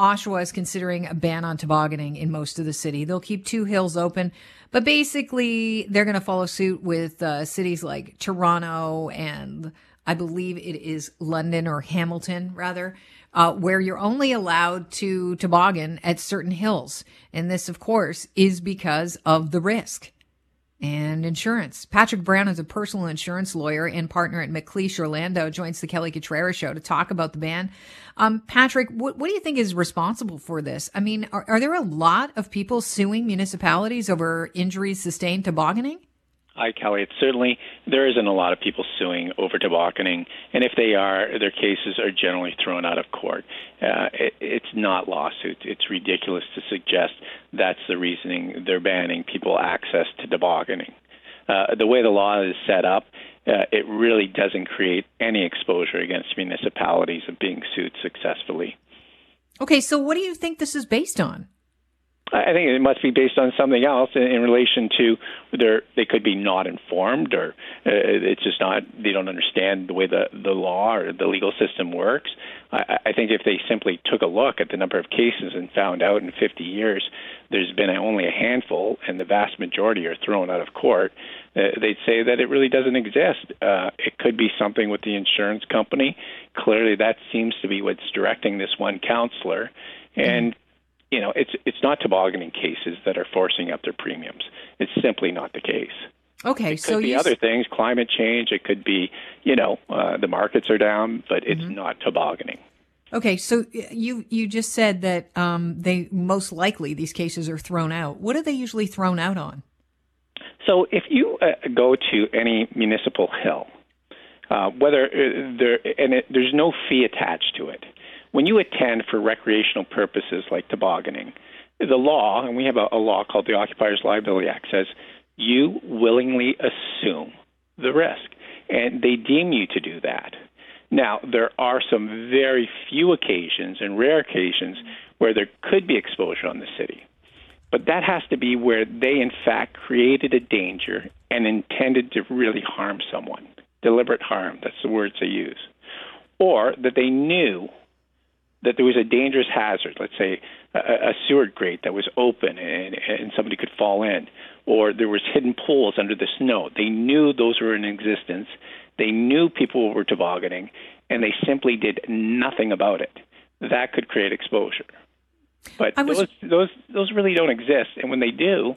Oshawa is considering a ban on tobogganing in most of the city. They'll keep two hills open, but basically they're going to follow suit with uh, cities like Toronto and I believe it is London or Hamilton, rather, uh, where you're only allowed to toboggan at certain hills. And this, of course, is because of the risk and insurance. Patrick Brown is a personal insurance lawyer and partner at McLeish Orlando, joins the Kelly Cutrara show to talk about the ban. Um, Patrick, what, what, do you think is responsible for this? I mean, are, are there a lot of people suing municipalities over injuries sustained tobogganing? Hi, Kelly. It's certainly there isn't a lot of people suing over tobogganing, and if they are, their cases are generally thrown out of court. Uh, it, it's not lawsuits. It's ridiculous to suggest that's the reasoning they're banning people access to tobogganing. Uh, the way the law is set up, uh, it really doesn't create any exposure against municipalities of being sued successfully. Okay, so what do you think this is based on? I think it must be based on something else in, in relation to their they could be not informed or uh, it's just not they don't understand the way the the law or the legal system works. I, I think if they simply took a look at the number of cases and found out in 50 years there's been only a handful and the vast majority are thrown out of court, uh, they'd say that it really doesn't exist. Uh, it could be something with the insurance company. Clearly, that seems to be what's directing this one councillor. And you know, it's it's not tobogganing cases that are forcing up their premiums. It's simply not the case. Okay, so it could so be other things, climate change. It could be, you know, uh, the markets are down, but it's mm-hmm. not tobogganing. Okay, so you you just said that um, they most likely these cases are thrown out. What are they usually thrown out on? So if you uh, go to any municipal hill, uh, whether uh, there and it, there's no fee attached to it, when you attend for recreational purposes like tobogganing, the law, and we have a, a law called the Occupiers Liability Act, says you willingly assume the risk, and they deem you to do that. Now, there are some very few occasions and rare occasions where there could be exposure on the city. But that has to be where they, in fact, created a danger and intended to really harm someone. Deliberate harm, that's the words they use. Or that they knew that there was a dangerous hazard, let's say a, a sewer grate that was open and, and somebody could fall in, or there was hidden pools under the snow. They knew those were in existence. They knew people were tobogganing, and they simply did nothing about it. That could create exposure. But was... those those those really don't exist, and when they do,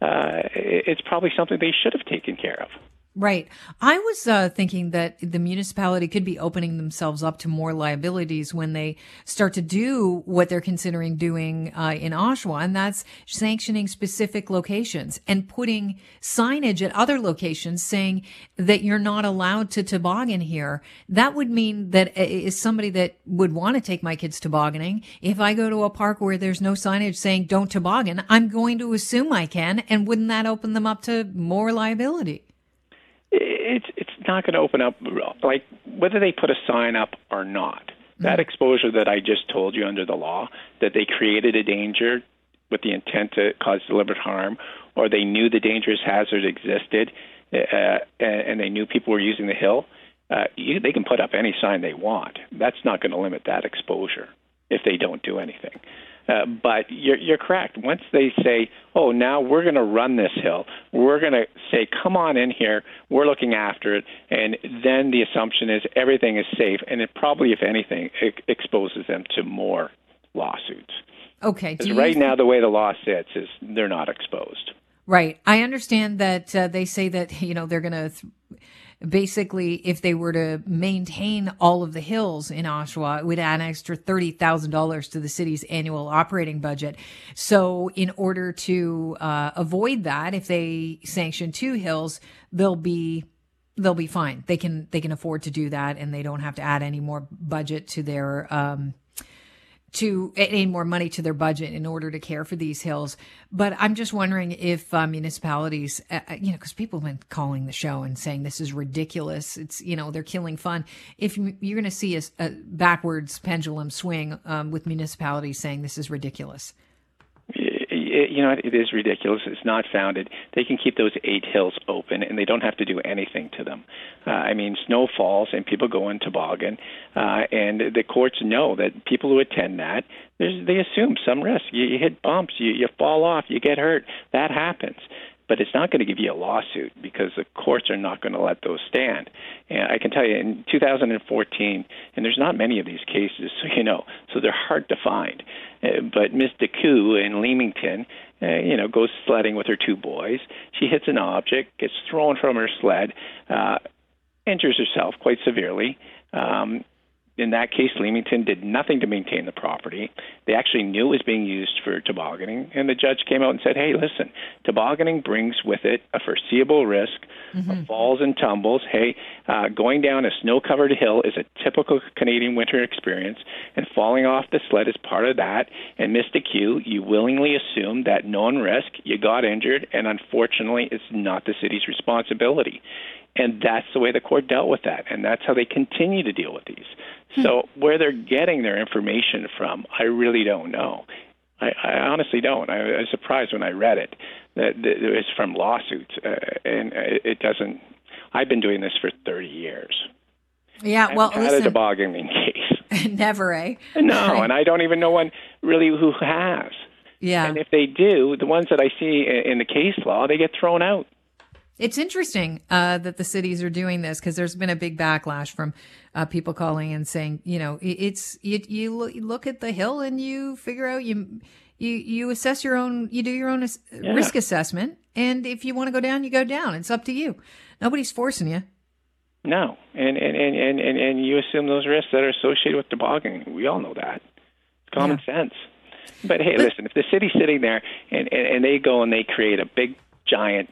uh, it's probably something they should have taken care of. Right. I was uh, thinking that the municipality could be opening themselves up to more liabilities when they start to do what they're considering doing uh, in Oshawa, and that's sanctioning specific locations and putting signage at other locations saying that you're not allowed to toboggan here. That would mean that is somebody that would want to take my kids tobogganing. If I go to a park where there's no signage saying don't toboggan, I'm going to assume I can, and wouldn't that open them up to more liability? It's it's not going to open up like whether they put a sign up or not. Mm-hmm. That exposure that I just told you under the law that they created a danger with the intent to cause deliberate harm, or they knew the dangerous hazard existed, uh, and they knew people were using the hill. Uh, you, they can put up any sign they want. That's not going to limit that exposure if they don't do anything. Uh, but you're, you're correct. Once they say, "Oh, now we're going to run this hill," we're going to say, "Come on in here. We're looking after it," and then the assumption is everything is safe, and it probably, if anything, exposes them to more lawsuits. Okay. right now, the way the law sits is they're not exposed. Right. I understand that uh, they say that you know they're going to. Th- basically, if they were to maintain all of the hills in Oshawa, it would add an extra $30,000 to the city's annual operating budget. So in order to uh, avoid that, if they sanction two hills, they'll be they'll be fine. They can they can afford to do that, and they don't have to add any more budget to their um, to any more money to their budget in order to care for these hills. But I'm just wondering if uh, municipalities, uh you know, because people have been calling the show and saying this is ridiculous. It's you know they're killing fun. If you're going to see a, a, backwards pendulum swing um, with municipalities saying this is ridiculous. You know, it is ridiculous. It's not founded. They can keep those eight hills open, and they don't have to do anything to them. Uh, I mean, snow falls, and people go in toboggan, uh, and the courts know that people who attend that, they assume some risk. You, you hit bumps, you, you fall off, you get hurt. That happens but it's not going to give you a lawsuit because the courts are not going to let those stand. And I can tell you, in 2014, and there's not many of these cases, so you know, so they're hard to find. Uh, but Miss DeCou in Leamington, uh, you know, goes sledding with her two boys. She hits an object, gets thrown from her sled, uh, injures herself quite severely. Um, in that case, Leamington did nothing to maintain the property. They actually knew it was being used for tobogganing, and the judge came out and said, "Hey, listen, tobogganing brings with it a foreseeable risk mm-hmm. of falls and tumbles. Hey, uh, going down a snow-covered hill is a typical Canadian winter experience, and falling off the sled is part of that. And Miss DeCou, you willingly assumed that known risk, you got injured, and unfortunately, it's not the city's responsibility." And that's the way the court dealt with that, and that's how they continue to deal with these. Hmm. So where they're getting their information from, I really don't know. I, I honestly don't. I, I was surprised when I read it that, it was from lawsuits, uh, and it doesn't. I've been doing this for 30 years. Yeah, well, had listen, a tobogganing case. Never, eh? No, and I don't even know one really who has. Yeah. And if they do, the ones that I see in the case law, they get thrown out. It's interesting uh, that the cities are doing this because there's been a big backlash from uh, people calling and saying, you know, it's you, you look at the hill and you figure out you you you assess your own, you do your own yeah. risk assessment, and if you want to go down, you go down. It's up to you. Nobody's forcing you. No, and and and and and you assume those risks that are associated with tobogganing. We all know that. It's common yeah. sense. But hey, but, listen, if the city's sitting there and, and and they go and they create a big giant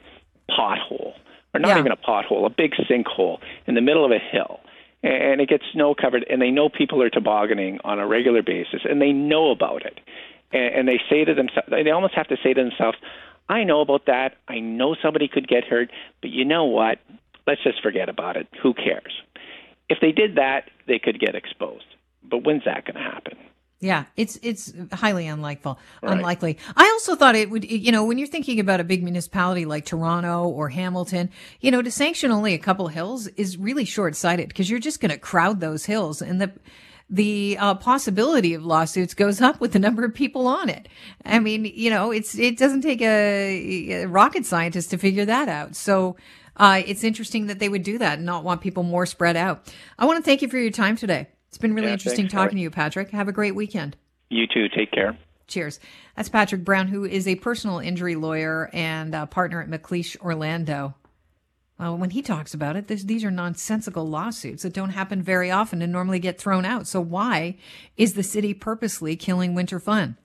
pothole, or not yeah. even a pothole, a big sinkhole in the middle of a hill, and it gets snow covered, and they know people are tobogganing on a regular basis, and they know about it, and, and they say to themselves, they almost have to say to themselves, "I know about that. I know somebody could get hurt, but you know what? Let's just forget about it. Who cares?" If they did that, they could get exposed. But when's that going to happen? Yeah, it's it's highly unlikely. Right. Unlikely. I also thought it would. You know, when you're thinking about a big municipality like Toronto or Hamilton, you know, to sanction only a couple hills is really short sighted because you're just going to crowd those hills, and the the uh, possibility of lawsuits goes up with the number of people on it. I mean, you know, it's it doesn't take a, a rocket scientist to figure that out. So. Uh, it's interesting that they would do that and not want people more spread out. I want to thank you for your time today. It's been really yeah, interesting thanks, talking to you, Patrick. Have a great weekend. You too. Take care. Cheers. That's Patrick Brown, who is a personal injury lawyer and partner at McLeish Orlando. Well, when he talks about it, this, these are nonsensical lawsuits that don't happen very often and normally get thrown out. So why is the city purposely killing winter fun?